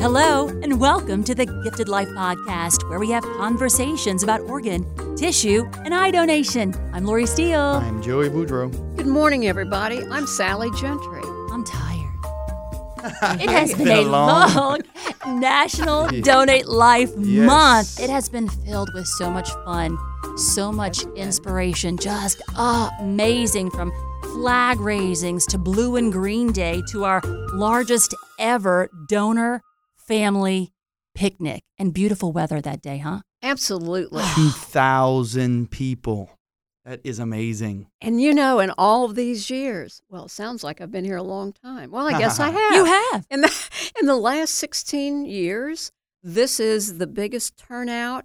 Hello, and welcome to the Gifted Life Podcast, where we have conversations about organ, tissue, and eye donation. I'm Lori Steele. I'm Joey Boudreau. Good morning, everybody. I'm Sally Gentry. I'm tired. It has been, been a a long- long National Donate Life Yes. Month. It has been filled with so much fun, so much inspiration, just amazing from flag raisings to Blue and Green Day to our largest ever donor family picnic and beautiful weather that day, huh? Absolutely. 2,000 people. That is amazing. and you know, in all of these years, well, it sounds like I've been here a long time. Well, I guess I have. You have. In the, in the last 16 years, this is the biggest turnout.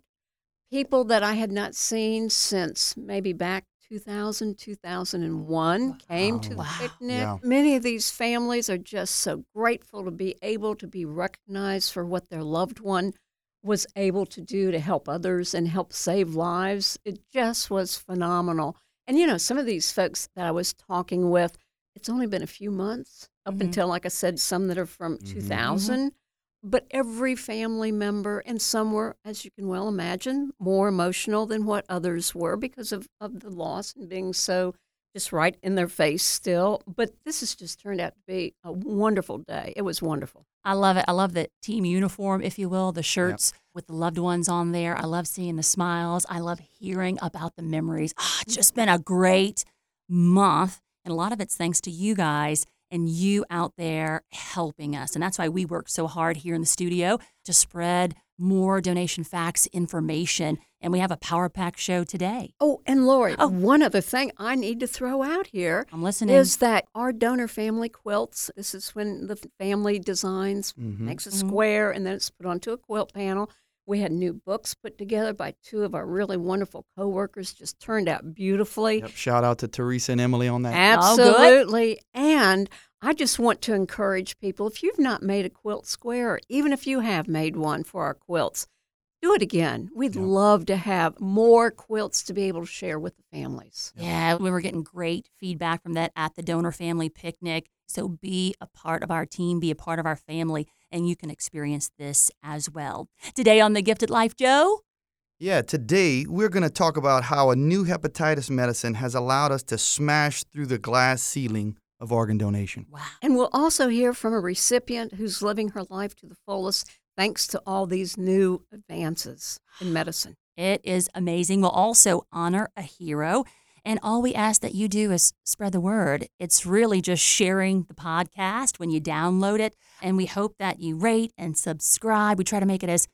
People that I had not seen since maybe back 2000, 2001 came to the picnic. Yeah. Many of these families are just so grateful to be able to be recognized for what their loved one was able to do to help others and help save lives. It just was phenomenal. And you know, some of these folks that I was talking with, it's only been a few months up Mhm. until, like I said, some that are from Mhm. 2000. But every family member, and some were, as you can well imagine, more emotional than what others were because of, of the loss and being so just right in their face still. But this has just turned out to be a wonderful day. It was wonderful. I love it. I love the team uniform, if you will, the shirts with the loved ones on there. I love seeing the smiles. I love hearing about the memories. Ah, it's just been a great month. And a lot of it's thanks to you guys and you out there helping us. And that's why we work so hard here in the studio to spread more donation facts information. And we have a Power Pack show today. Oh, and Lori, Oh. one other thing I need to throw out here I'm listening. is that our donor family quilts, this is when the family designs, Mhm. makes a Mhm. square, and then it's put onto a quilt panel. We had new books put together by two of our really wonderful coworkers, just turned out beautifully. Yep. Shout out to Teresa and Emily on that. Oh. Absolutely. and I just want to encourage people if you've not made a quilt square, or even if you have made one for our quilts, do it again. We'd Yeah. love to have more quilts to be able to share with the families. Yeah, we were getting great feedback from that at the donor family picnic. So be a part of our team, be a part of our family, and you can experience this as well. Today on The Gifted Life, Joe, Yeah, today we're going to talk about how a new hepatitis medicine has allowed us to smash through the glass ceiling of organ donation. wow. And we'll also hear from a recipient who's living her life to the fullest thanks to all these new advances in medicine. It is amazing. We'll also honor a hero. And all we ask that you do is spread the word. It's really just sharing the podcast when you download it. And we hope that you rate and subscribe. We try to make it as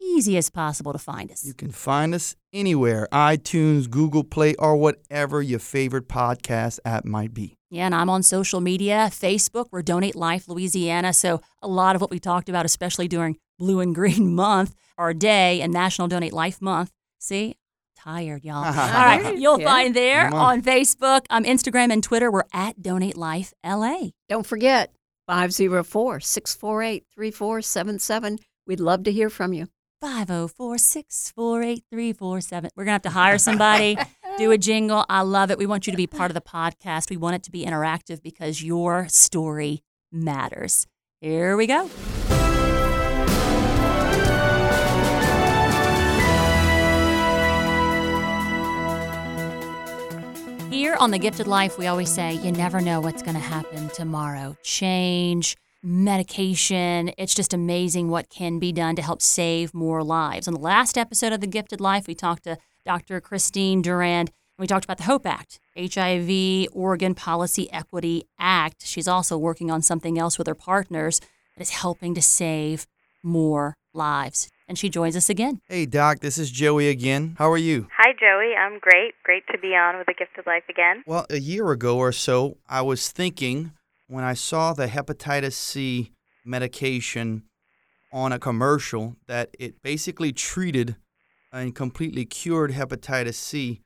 easy as possible to find us. You can find us anywhere iTunes, Google Play, or whatever your favorite podcast app might be. Yeah, and I'm on social media, Facebook, we're Donate Life Louisiana. So a lot of what we talked about, especially during Blue and Green Month or Day and National Donate Life Month. See, tired, y'all. All right, you'll Yeah. find there on. on Facebook, um, Instagram, and Twitter. We're at Donate Life LA. Don't forget 504 648 3477. We'd love to hear from you. 504 648 3447. We're going to have to hire somebody, do a jingle. I love it. We want you to be part of the podcast. We want it to be interactive because your story matters. Here we go. Here on The Gifted Life, we always say you never know what's going to happen tomorrow. Change, medication. It's just amazing what can be done to help save more lives. On the last episode of The Gifted Life, we talked to Dr. Christine Durand. And we talked about the HOPE Act, HIV Organ Policy Equity Act. She's also working on something else with her partners that is helping to save more lives. And she joins us again. Hey, Doc, this is Joey again. How are you? Hi, Joey. I'm great. Great to be on with the Gift of Life again. Well, a year ago or so, I was thinking when I saw the hepatitis C medication on a commercial that it basically treated and completely cured hepatitis C.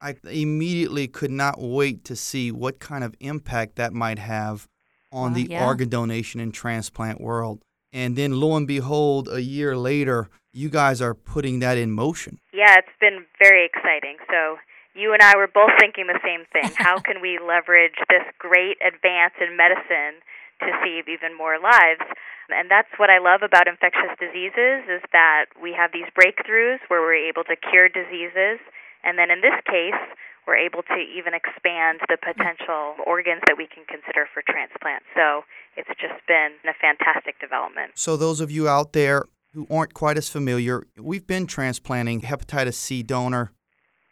I immediately could not wait to see what kind of impact that might have on the yeah. organ donation and transplant world. And then lo and behold, a year later, you guys are putting that in motion. Yeah, it's been very exciting. So you and I were both thinking the same thing. How can we leverage this great advance in medicine to save even more lives? And that's what I love about infectious diseases is that we have these breakthroughs where we're able to cure diseases and then in this case we're able to even expand the potential organs that we can consider for transplant. So it's just been a fantastic development. So, those of you out there who aren't quite as familiar, we've been transplanting hepatitis C donor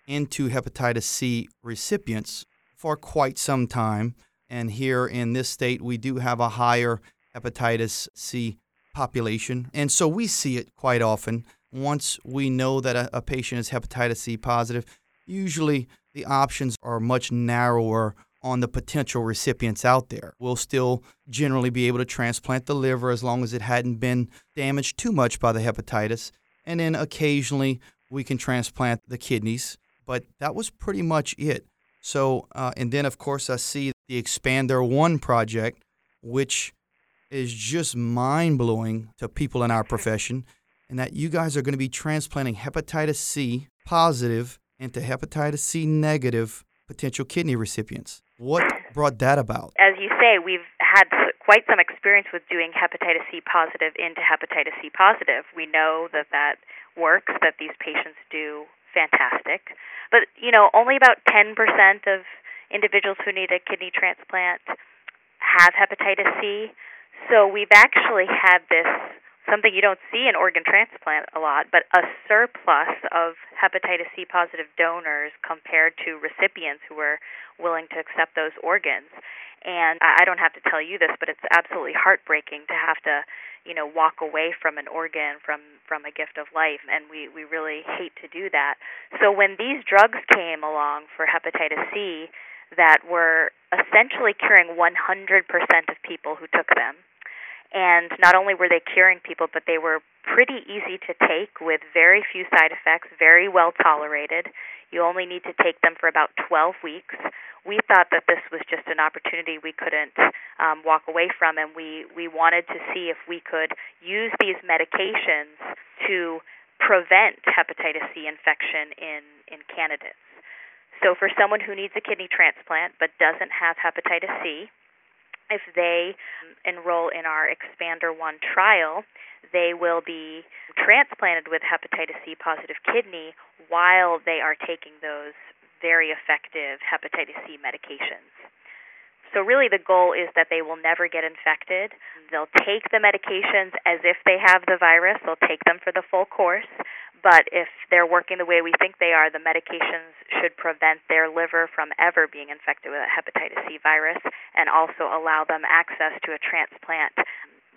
into hepatitis C recipients for quite some time. And here in this state, we do have a higher hepatitis C population. And so we see it quite often. Once we know that a, a patient is hepatitis C positive, usually the options are much narrower on the potential recipients out there. We'll still generally be able to transplant the liver as long as it hadn't been damaged too much by the hepatitis. And then occasionally we can transplant the kidneys, but that was pretty much it. So, uh, and then of course, I see the Expander One project, which is just mind blowing to people in our profession, and that you guys are going to be transplanting hepatitis C positive into hepatitis C negative potential kidney recipients. What brought that about? As you say, we've had quite some experience with doing hepatitis C positive into hepatitis C positive. We know that that works, that these patients do fantastic. But, you know, only about 10% of individuals who need a kidney transplant have hepatitis C. So we've actually had this something you don't see in organ transplant a lot, but a surplus of hepatitis C positive donors compared to recipients who were willing to accept those organs. And I don't have to tell you this, but it's absolutely heartbreaking to have to, you know, walk away from an organ from from a gift of life, and we we really hate to do that. So when these drugs came along for hepatitis C, that were essentially curing 100% of people who took them and not only were they curing people, but they were pretty easy to take with very few side effects, very well tolerated. You only need to take them for about 12 weeks. We thought that this was just an opportunity we couldn't um, walk away from, and we, we wanted to see if we could use these medications to prevent hepatitis C infection in, in candidates. So, for someone who needs a kidney transplant but doesn't have hepatitis C, if they enroll in our Expander 1 trial, they will be transplanted with hepatitis C positive kidney while they are taking those very effective hepatitis C medications. So, really, the goal is that they will never get infected. They'll take the medications as if they have the virus, they'll take them for the full course. But if they're working the way we think they are, the medications should prevent their liver from ever being infected with a hepatitis C virus and also allow them access to a transplant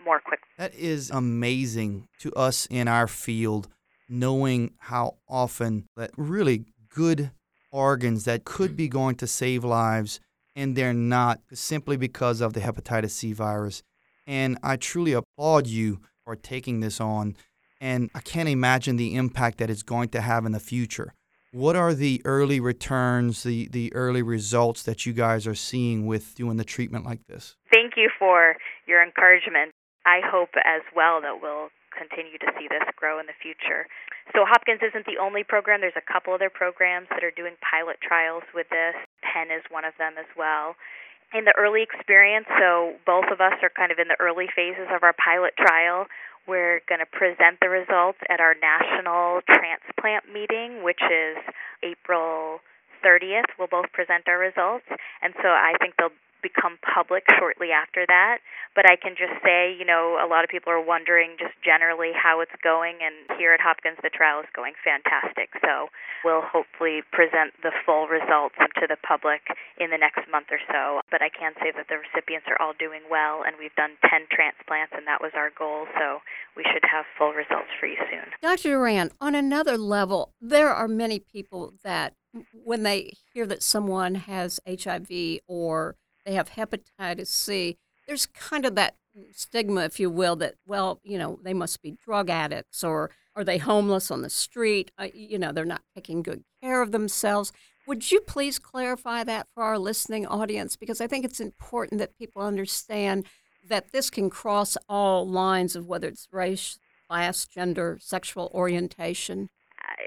more quickly. That is amazing to us in our field, knowing how often that really good organs that could be going to save lives and they're not simply because of the hepatitis C virus. And I truly applaud you for taking this on and I can't imagine the impact that it's going to have in the future. What are the early returns, the, the early results that you guys are seeing with doing the treatment like this? Thank you for your encouragement. I hope as well that we'll continue to see this grow in the future. So, Hopkins isn't the only program. There's a couple other programs that are doing pilot trials with this. Penn is one of them as well. In the early experience, so both of us are kind of in the early phases of our pilot trial. We're going to present the results at our national transplant meeting, which is April 30th. We'll both present our results. And so I think they'll become public shortly after that. But I can just say, you know, a lot of people are wondering just generally how it's going, and here at Hopkins, the trial is going fantastic. So we'll hopefully present the full results to the public in the next month or so. But I can say that the recipients are all doing well, and we've done 10 transplants, and that was our goal. So we should have full results for you soon. Dr. Durand, on another level, there are many people that when they hear that someone has HIV or they have hepatitis C, there's kind of that stigma, if you will, that, well, you know, they must be drug addicts or are they homeless on the street? Uh, you know, they're not taking good care of themselves. Would you please clarify that for our listening audience? Because I think it's important that people understand that this can cross all lines of whether it's race, class, gender, sexual orientation.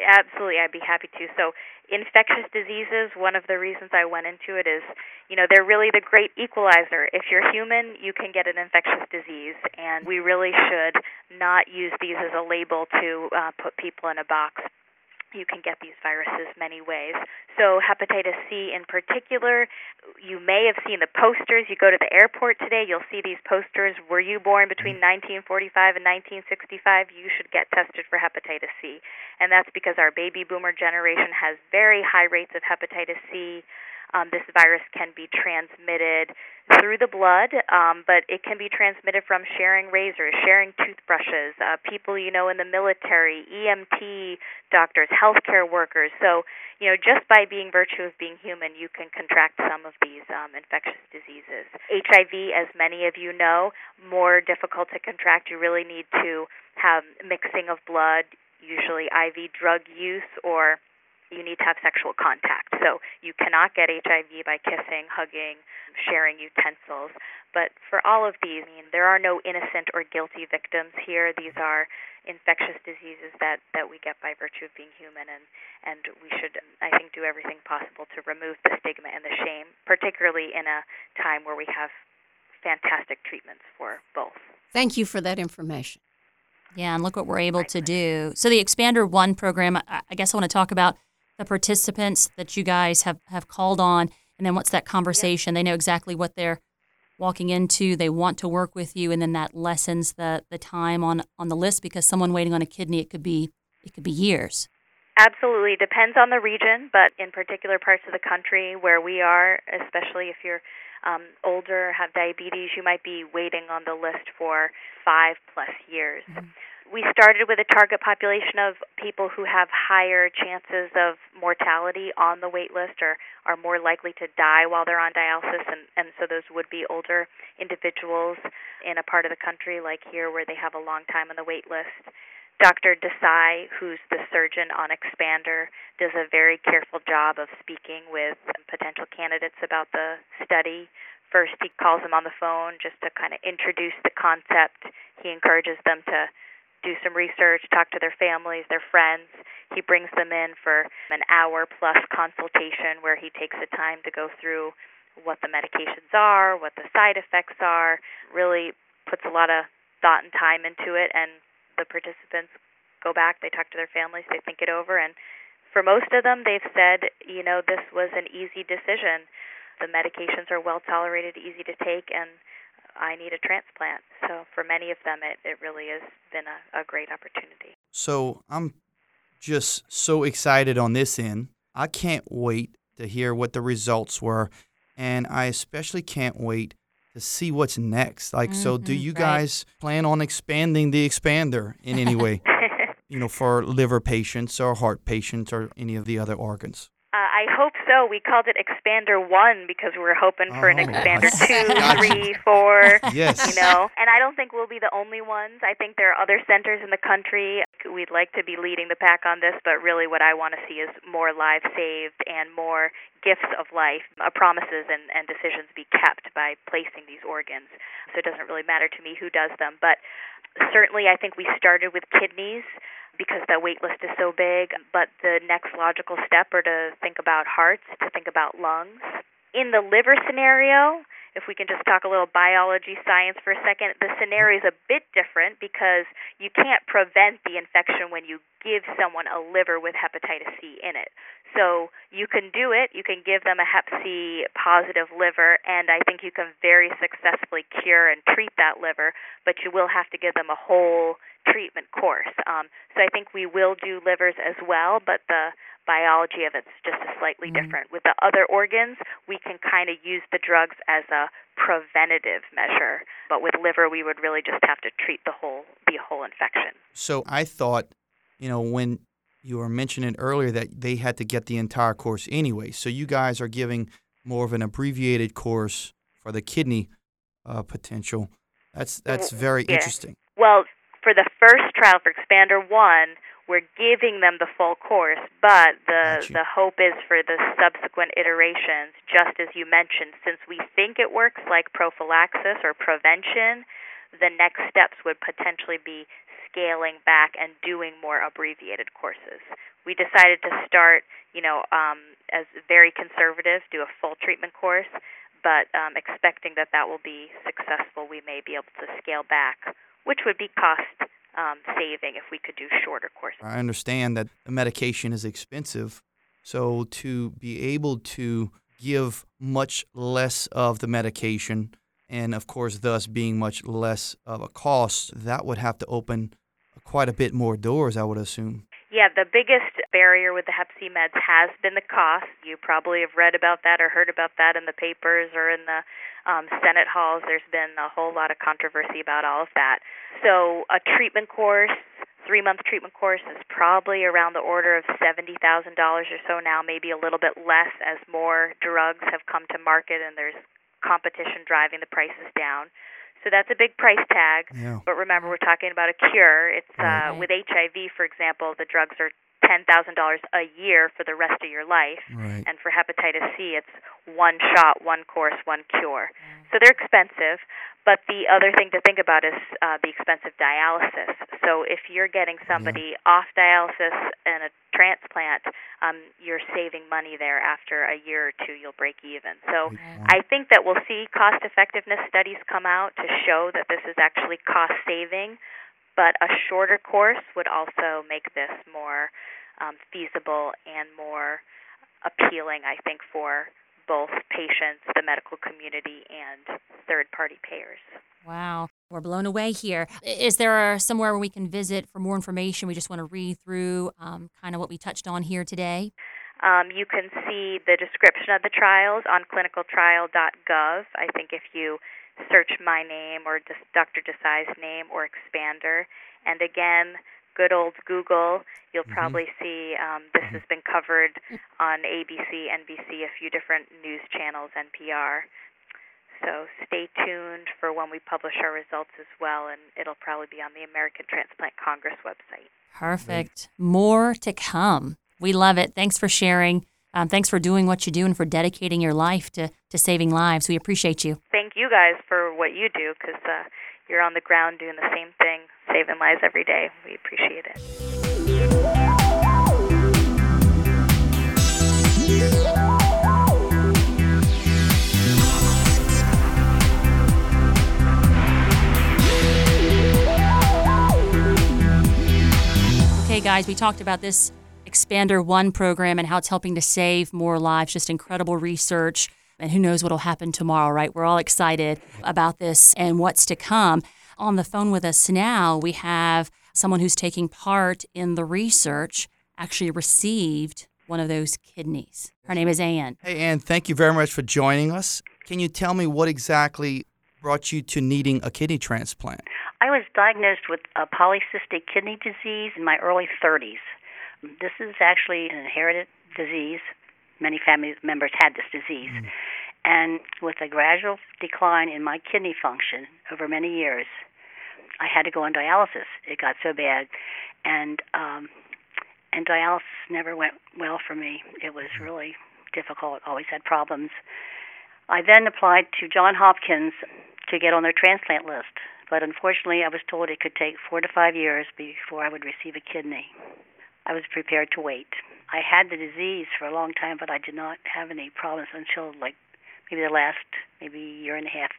Absolutely, I'd be happy to. So, infectious diseases, one of the reasons I went into it is, you know, they're really the great equalizer. If you're human, you can get an infectious disease, and we really should not use these as a label to uh, put people in a box you can get these viruses many ways. So, hepatitis C in particular, you may have seen the posters. You go to the airport today, you'll see these posters. Were you born between mm-hmm. 1945 and 1965? You should get tested for hepatitis C. And that's because our baby boomer generation has very high rates of hepatitis C. Um, this virus can be transmitted through the blood, um, but it can be transmitted from sharing razors, sharing toothbrushes, uh, people you know in the military, EMT doctors, healthcare workers. So, you know, just by being virtue of being human, you can contract some of these um, infectious diseases. HIV, as many of you know, more difficult to contract. You really need to have mixing of blood, usually IV drug use or you need to have sexual contact. So you cannot get HIV by kissing, hugging, sharing utensils. But for all of these, I mean, there are no innocent or guilty victims here. These are infectious diseases that, that we get by virtue of being human, and, and we should, I think, do everything possible to remove the stigma and the shame, particularly in a time where we have fantastic treatments for both. Thank you for that information. Yeah, and look what we're able to do. So the Expander One program, I guess I want to talk about the participants that you guys have, have called on, and then what's that conversation? They know exactly what they're walking into. They want to work with you, and then that lessens the, the time on, on the list because someone waiting on a kidney, it could be it could be years. Absolutely. Depends on the region, but in particular parts of the country where we are, especially if you're um, older, have diabetes, you might be waiting on the list for five plus years. Mm-hmm we started with a target population of people who have higher chances of mortality on the wait list or are more likely to die while they're on dialysis and, and so those would be older individuals in a part of the country like here where they have a long time on the wait list. Dr. Desai, who's the surgeon on Expander, does a very careful job of speaking with potential candidates about the study. First, he calls them on the phone just to kind of introduce the concept. He encourages them to do some research, talk to their families, their friends. He brings them in for an hour plus consultation where he takes the time to go through what the medications are, what the side effects are, really puts a lot of thought and time into it and the participants go back, they talk to their families, they think it over and for most of them they've said, you know, this was an easy decision. The medications are well tolerated, easy to take and I need a transplant. So for many of them, it, it really has been a, a great opportunity. So I'm just so excited on this end. I can't wait to hear what the results were. And I especially can't wait to see what's next. Like, mm-hmm, so do mm-hmm. you right. guys plan on expanding the expander in any way? you know, for liver patients or heart patients or any of the other organs? I hope so. We called it Expander One because we were hoping for oh, an Expander Two, Three, Four. yes. You know, and I don't think we'll be the only ones. I think there are other centers in the country. We'd like to be leading the pack on this, but really, what I want to see is more lives saved and more gifts of life, uh, promises and, and decisions be kept by placing these organs. So it doesn't really matter to me who does them, but certainly, I think we started with kidneys because the wait list is so big. But the next logical step are to think about hearts, to think about lungs. In the liver scenario, if we can just talk a little biology science for a second, the scenario is a bit different because you can't prevent the infection when you give someone a liver with hepatitis C in it. So you can do it, you can give them a hep C positive liver, and I think you can very successfully cure and treat that liver, but you will have to give them a whole treatment course. Um, so I think we will do livers as well, but the biology of it's just slightly mm-hmm. different. With the other organs, we can kind of use the drugs as a preventative measure, but with liver, we would really just have to treat the whole the whole infection. So I thought, you know, when you were mentioning earlier that they had to get the entire course anyway, so you guys are giving more of an abbreviated course for the kidney uh, potential. That's that's very yeah. interesting. Well, for the first trial for Expander 1, we're giving them the full course, but the the hope is for the subsequent iterations, just as you mentioned, since we think it works like prophylaxis or prevention, the next steps would potentially be scaling back and doing more abbreviated courses. We decided to start, you know, um, as very conservative, do a full treatment course, but um, expecting that that will be successful, we may be able to scale back, which would be cost um, saving if we could do shorter courses. I understand that the medication is expensive. So to be able to give much less of the medication and of course thus being much less of a cost, that would have to open quite a bit more doors, I would assume. Yeah, the biggest barrier with the Hep C meds has been the cost. You probably have read about that or heard about that in the papers or in the um, Senate halls. There's been a whole lot of controversy about all of that. So, a treatment course, three month treatment course, is probably around the order of $70,000 or so now, maybe a little bit less as more drugs have come to market and there's competition driving the prices down. So that's a big price tag. Yeah. But remember, we're talking about a cure. It's uh, with HIV, for example, the drugs are ten thousand dollars a year for the rest of your life, Right. and for hepatitis C, it's one shot, one course, one cure. So they're expensive. But the other thing to think about is uh, the expense of dialysis. So if you're getting somebody off dialysis and a transplant, um, you're saving money there. After a year or two, you'll break even. So. I think that we'll see cost effectiveness studies come out to show that this is actually cost saving, but a shorter course would also make this more um, feasible and more appealing, I think, for both patients, the medical community, and third party payers. Wow, we're blown away here. Is there somewhere where we can visit for more information? We just want to read through um, kind of what we touched on here today. Um, you can see the description of the trials on clinicaltrial.gov. I think if you search my name or Dr. Desai's name or Expander, and again, good old Google, you'll Mhm. probably see um, this has been covered on ABC, NBC, a few different news channels, NPR. So stay tuned for when we publish our results as well, and it'll probably be on the American Transplant Congress website. Perfect. More to come. We love it. Thanks for sharing. Um, thanks for doing what you do and for dedicating your life to, to saving lives. We appreciate you. thank you guys for what you do because uh, you're on the ground doing the same thing, saving lives every day. We appreciate it. Okay, guys, we talked about this Expander One program and how it's helping to save more lives. Just incredible research. And who knows what will happen tomorrow, right? We're all excited about this and what's to come. On the phone with us now, we have someone who's taking part in the research, actually received one of those kidneys. Her name is Anne. Hey, Anne, thank you very much for joining us. Can you tell me what exactly brought you to needing a kidney transplant? I was diagnosed with a polycystic kidney disease in my early 30s. This is actually an inherited disease. Many family members had this disease. And with a gradual decline in my kidney function over many years, I had to go on dialysis. It got so bad. And um and dialysis never went well for me. It was really difficult. Always had problems. I then applied to John Hopkins to get on their transplant list, but unfortunately, I was told it could take four to five years before I would receive a kidney. I was prepared to wait. I had the disease for a long time, but I did not have any problems until like maybe the last maybe year and a half.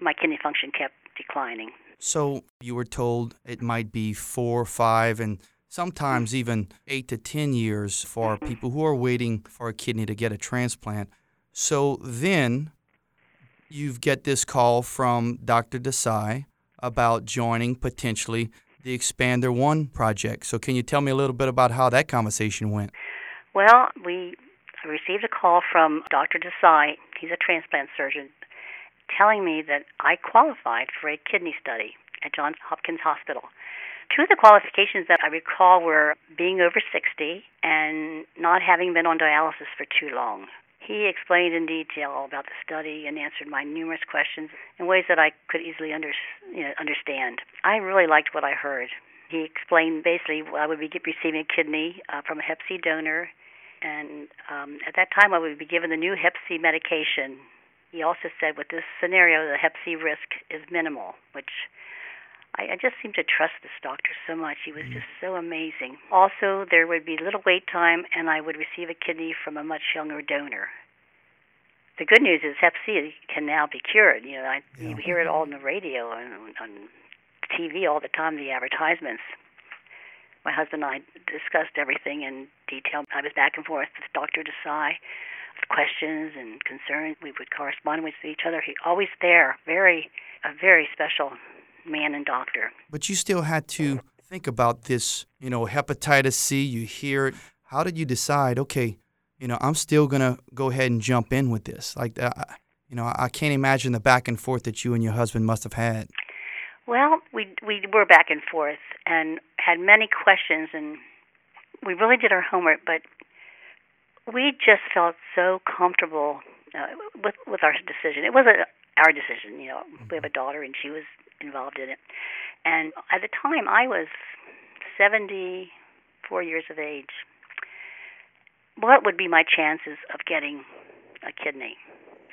My kidney function kept declining. So you were told it might be four, five, and sometimes even eight to 10 years for mm-hmm. people who are waiting for a kidney to get a transplant. So then you get this call from Dr. Desai about joining potentially the Expander One project. So can you tell me a little bit about how that conversation went? Well, we received a call from Dr. Desai. He's a transplant surgeon, telling me that I qualified for a kidney study at Johns Hopkins Hospital. Two of the qualifications that I recall were being over 60 and not having been on dialysis for too long. He explained in detail all about the study and answered my numerous questions in ways that I could easily under, you know, understand. I really liked what I heard. He explained basically I would be receiving a kidney uh, from a Hep C donor, and um, at that time I would be given the new Hep C medication. He also said with this scenario the Hep C risk is minimal, which I, I just seem to trust this doctor so much. He was mm. just so amazing. Also, there would be little wait time, and I would receive a kidney from a much younger donor. The good news is Hep C can now be cured. You know, I, yeah. you hear it all on the mm-hmm. radio and on TV all the time. The advertisements. My husband and I discussed everything in detail. I was back and forth with Dr. Desai with questions and concerns. We would correspond with each other. He always there, very a very special man and doctor. But you still had to think about this, you know, hepatitis C. You hear it. How did you decide? Okay, you know, I'm still gonna go ahead and jump in with this. Like, uh, you know, I can't imagine the back and forth that you and your husband must have had. Well, we we were back and forth and had many questions, and we really did our homework. But we just felt so comfortable uh, with with our decision. It wasn't our decision, you know. We have a mm-hmm. daughter, and she was involved in it. And at the time, I was 74 years of age. What would be my chances of getting a kidney?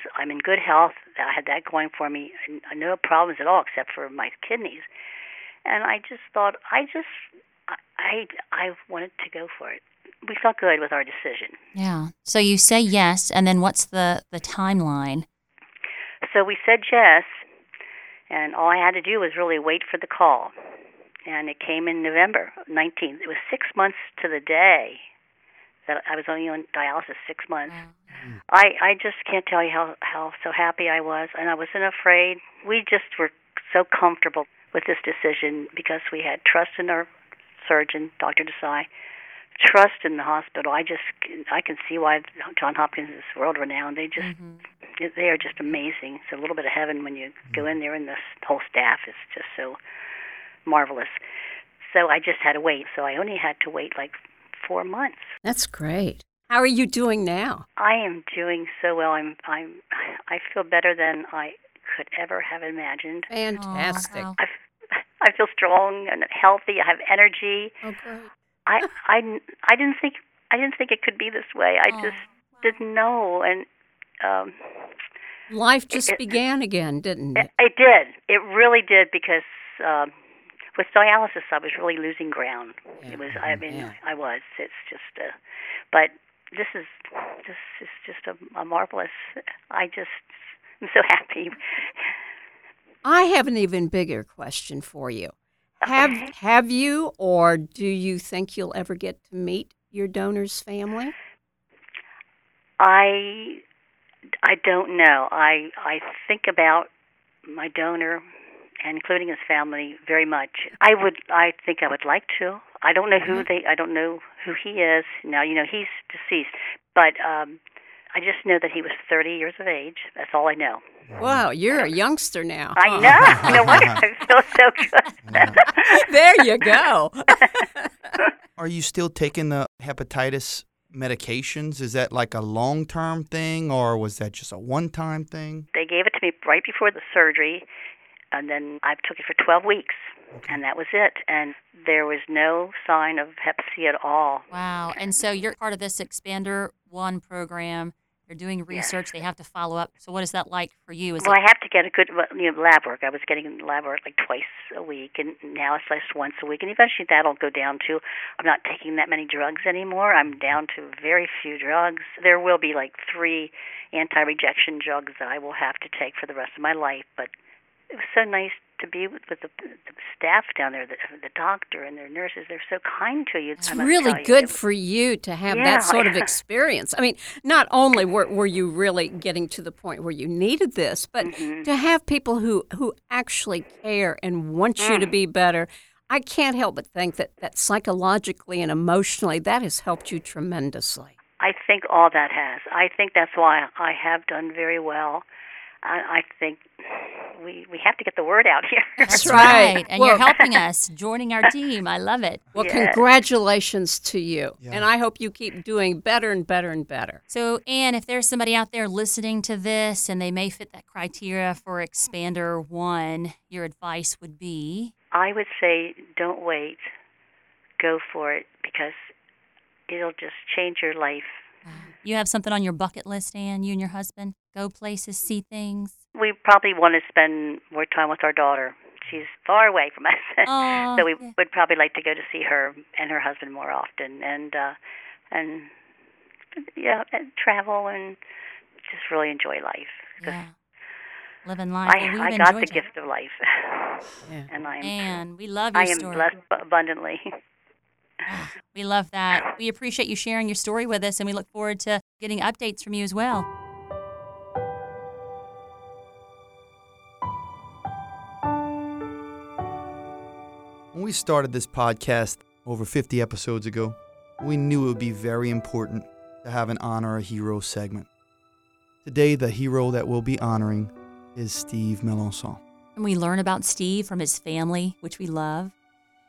So I'm in good health. I had that going for me. No problems at all except for my kidneys. And I just thought, I just, I, I wanted to go for it. We felt good with our decision. Yeah. So you say yes, and then what's the the timeline? So we said yes, and all I had to do was really wait for the call. And it came in November 19th. It was six months to the day that I was only on dialysis six months. I I just can't tell you how how so happy I was, and I wasn't afraid. We just were so comfortable with this decision because we had trust in our surgeon, Dr. Desai, trust in the hospital. I just I can see why John Hopkins is world renowned. They just mm-hmm. they are just amazing. It's a little bit of heaven when you go in there, and the whole staff is just so marvelous. So I just had to wait. So I only had to wait like four months. That's great. How are you doing now? I am doing so well. I'm I'm I feel better than I could ever have imagined. Fantastic. I, I feel strong and healthy. I have energy. Oh, great. I I I didn't think I didn't think it could be this way. I oh, just wow. didn't know, and um, life just it, began again, didn't it? It did. It really did because um, with dialysis, I was really losing ground. Yeah, it was. I mean, yeah. I was. It's just. Uh, but this is this is just a, a marvelous. I just I'm so happy. I have an even bigger question for you. Have have you or do you think you'll ever get to meet your donor's family? I I don't know. I I think about my donor including his family very much. I would I think I would like to. I don't know who mm-hmm. they I don't know who he is. Now, you know, he's deceased, but um I just know that he was 30 years of age. That's all I know. Wow, you're a youngster now. I know. no wonder I feel so good. there you go. Are you still taking the hepatitis medications? Is that like a long term thing or was that just a one time thing? They gave it to me right before the surgery, and then I took it for 12 weeks. Okay. And that was it. And there was no sign of Hep C at all. Wow. And so you're part of this Expander One program. They're doing research. Yes. They have to follow up. So, what is that like for you? Is well, it- I have to get a good you know, lab work. I was getting lab work like twice a week, and now it's just once a week. And eventually, that'll go down to I'm not taking that many drugs anymore. I'm mm-hmm. down to very few drugs. There will be like three anti-rejection drugs that I will have to take for the rest of my life, but it was so nice to be with, with the, the staff down there, the, the doctor and their nurses. They're so kind to you. It's really good for you to have yeah, that sort of experience. I mean, not only were, were you really getting to the point where you needed this, but mm-hmm. to have people who, who actually care and want mm. you to mm. be better. I can't help but think that, that psychologically and emotionally that has helped you tremendously. I think all that has. I think that's why I have done very well I, I think we we have to get the word out here. That's That's right. right. And Well- you're helping us, joining our team. I love it. Well, Yeah. congratulations to you. Yeah. And I hope you keep doing better and better and better. So, Anne, if there's somebody out there listening to this and they may fit that criteria for Expander One, your advice would be I would say don't wait. Go for it because it'll just change your life. You have something on your bucket list, Anne, you and your husband? Go places, see things. We probably want to spend more time with our daughter. She's far away from us. Aw, so we yeah. would probably like to go to see her and her husband more often and uh and yeah, and travel and just really enjoy life. Yeah. Living life. I Well, I got the enjoyed you. gift of life. Yeah. and I'm Anne, we love your I am story. blessed abundantly. We love that. We appreciate you sharing your story with us, and we look forward to getting updates from you as well. When we started this podcast over 50 episodes ago, we knew it would be very important to have an Honor a Hero segment. Today, the hero that we'll be honoring is Steve Melancon. And we learn about Steve from his family, which we love.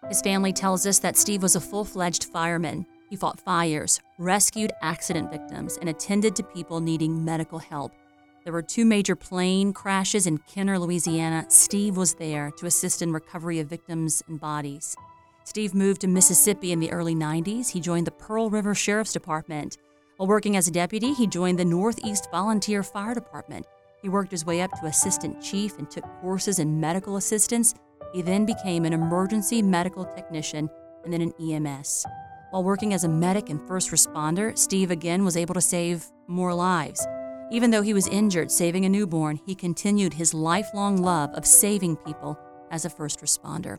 His family tells us that Steve was a full fledged fireman. He fought fires, rescued accident victims, and attended to people needing medical help. There were two major plane crashes in Kenner, Louisiana. Steve was there to assist in recovery of victims and bodies. Steve moved to Mississippi in the early 90s. He joined the Pearl River Sheriff's Department. While working as a deputy, he joined the Northeast Volunteer Fire Department. He worked his way up to assistant chief and took courses in medical assistance. He then became an emergency medical technician and then an EMS. While working as a medic and first responder, Steve again was able to save more lives. Even though he was injured saving a newborn, he continued his lifelong love of saving people as a first responder.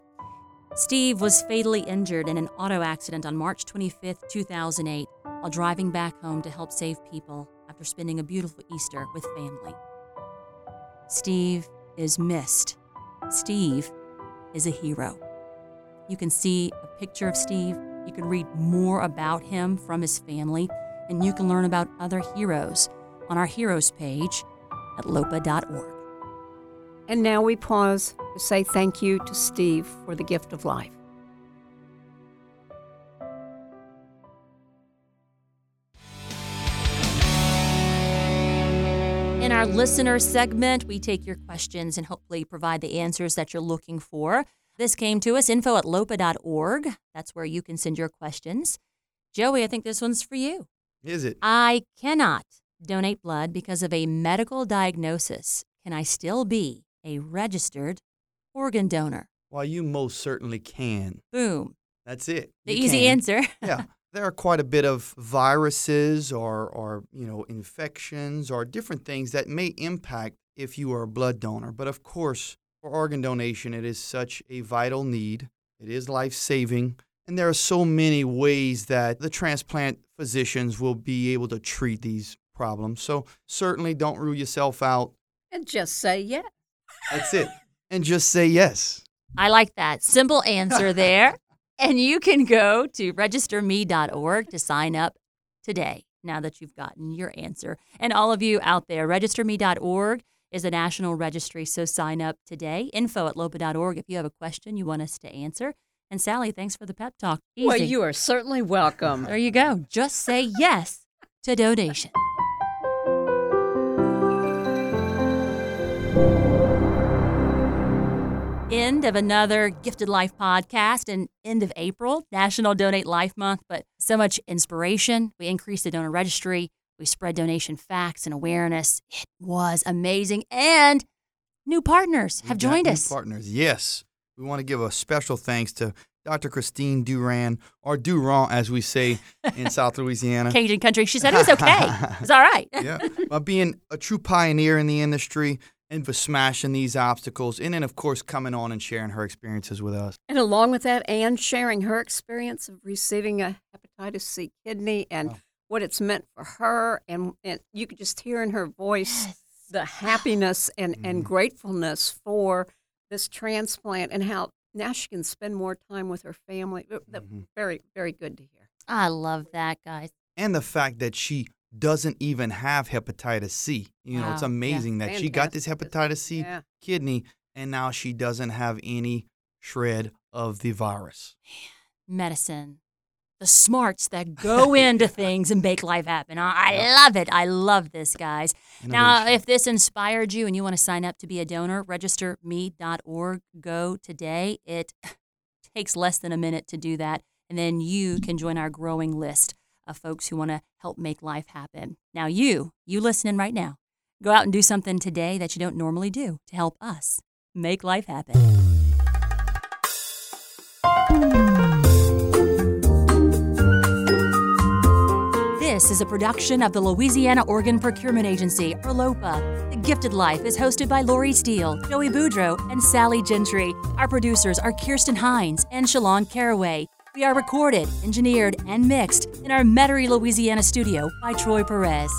Steve was fatally injured in an auto accident on March 25, 2008, while driving back home to help save people after spending a beautiful Easter with family. Steve is missed. Steve is a hero. You can see a picture of Steve, you can read more about him from his family, and you can learn about other heroes on our heroes page at lopa.org. And now we pause to say thank you to Steve for the gift of life. Our listener segment, we take your questions and hopefully provide the answers that you're looking for. This came to us, info at lopa.org. That's where you can send your questions. Joey, I think this one's for you. Is it? I cannot donate blood because of a medical diagnosis. Can I still be a registered organ donor? Well, you most certainly can. Boom. That's it. The You easy can. answer. yeah. There are quite a bit of viruses or, or, you know, infections or different things that may impact if you are a blood donor. But of course, for organ donation, it is such a vital need. It is life saving. And there are so many ways that the transplant physicians will be able to treat these problems. So certainly don't rule yourself out. And just say yes. That's it. and just say yes. I like that. Simple answer there. And you can go to registerme.org to sign up today now that you've gotten your answer. And all of you out there, registerme.org is a national registry, so sign up today. Info at lopa.org if you have a question you want us to answer. And Sally, thanks for the pep talk. Easy. Well, you are certainly welcome. there you go. Just say yes to donation. End of another Gifted Life podcast and end of April, National Donate Life Month, but so much inspiration. We increased the donor registry. We spread donation facts and awareness. It was amazing. And new partners have joined new us. Partners, yes. We want to give a special thanks to Dr. Christine Duran, or Durant, as we say in South Louisiana. Cajun Country. She said it was okay. It's all right. yeah, by being a true pioneer in the industry and for smashing these obstacles, and then of course coming on and sharing her experiences with us. And along with that, Anne sharing her experience of receiving a hepatitis C kidney and Wow. what it's meant for her. And, and you could just hear in her voice the happiness and, and Mhm. gratefulness for this transplant and how now she can spend more time with her family. That- Mhm. Very, very good to hear. I love that, guys. And the fact that she doesn't even have hepatitis C. You know, it's Wow. Yeah. amazing that she got this hepatitis C Yeah. kidney and now she doesn't have any shred of the virus. medicine, the smarts that go into things and make life happen. I, I love it. I love this, guys. Now, if this inspired you and you want to sign up to be a donor, register me.org. Go today. It takes less than a minute to do that. And then you can join our growing list of folks who want to help make life happen. Now, you, you listening right now, go out and do something today that you don't normally do to help us make life happen. This is a production of the Louisiana Organ Procurement Agency, or LOPA. The Gifted Life is hosted by Lori Steele, Joey Boudreau, and Sally Gentry. Our producers are Kirsten Hines and Shalon Caraway. We are recorded, engineered, and mixed in our Metairie, Louisiana studio by Troy Perez.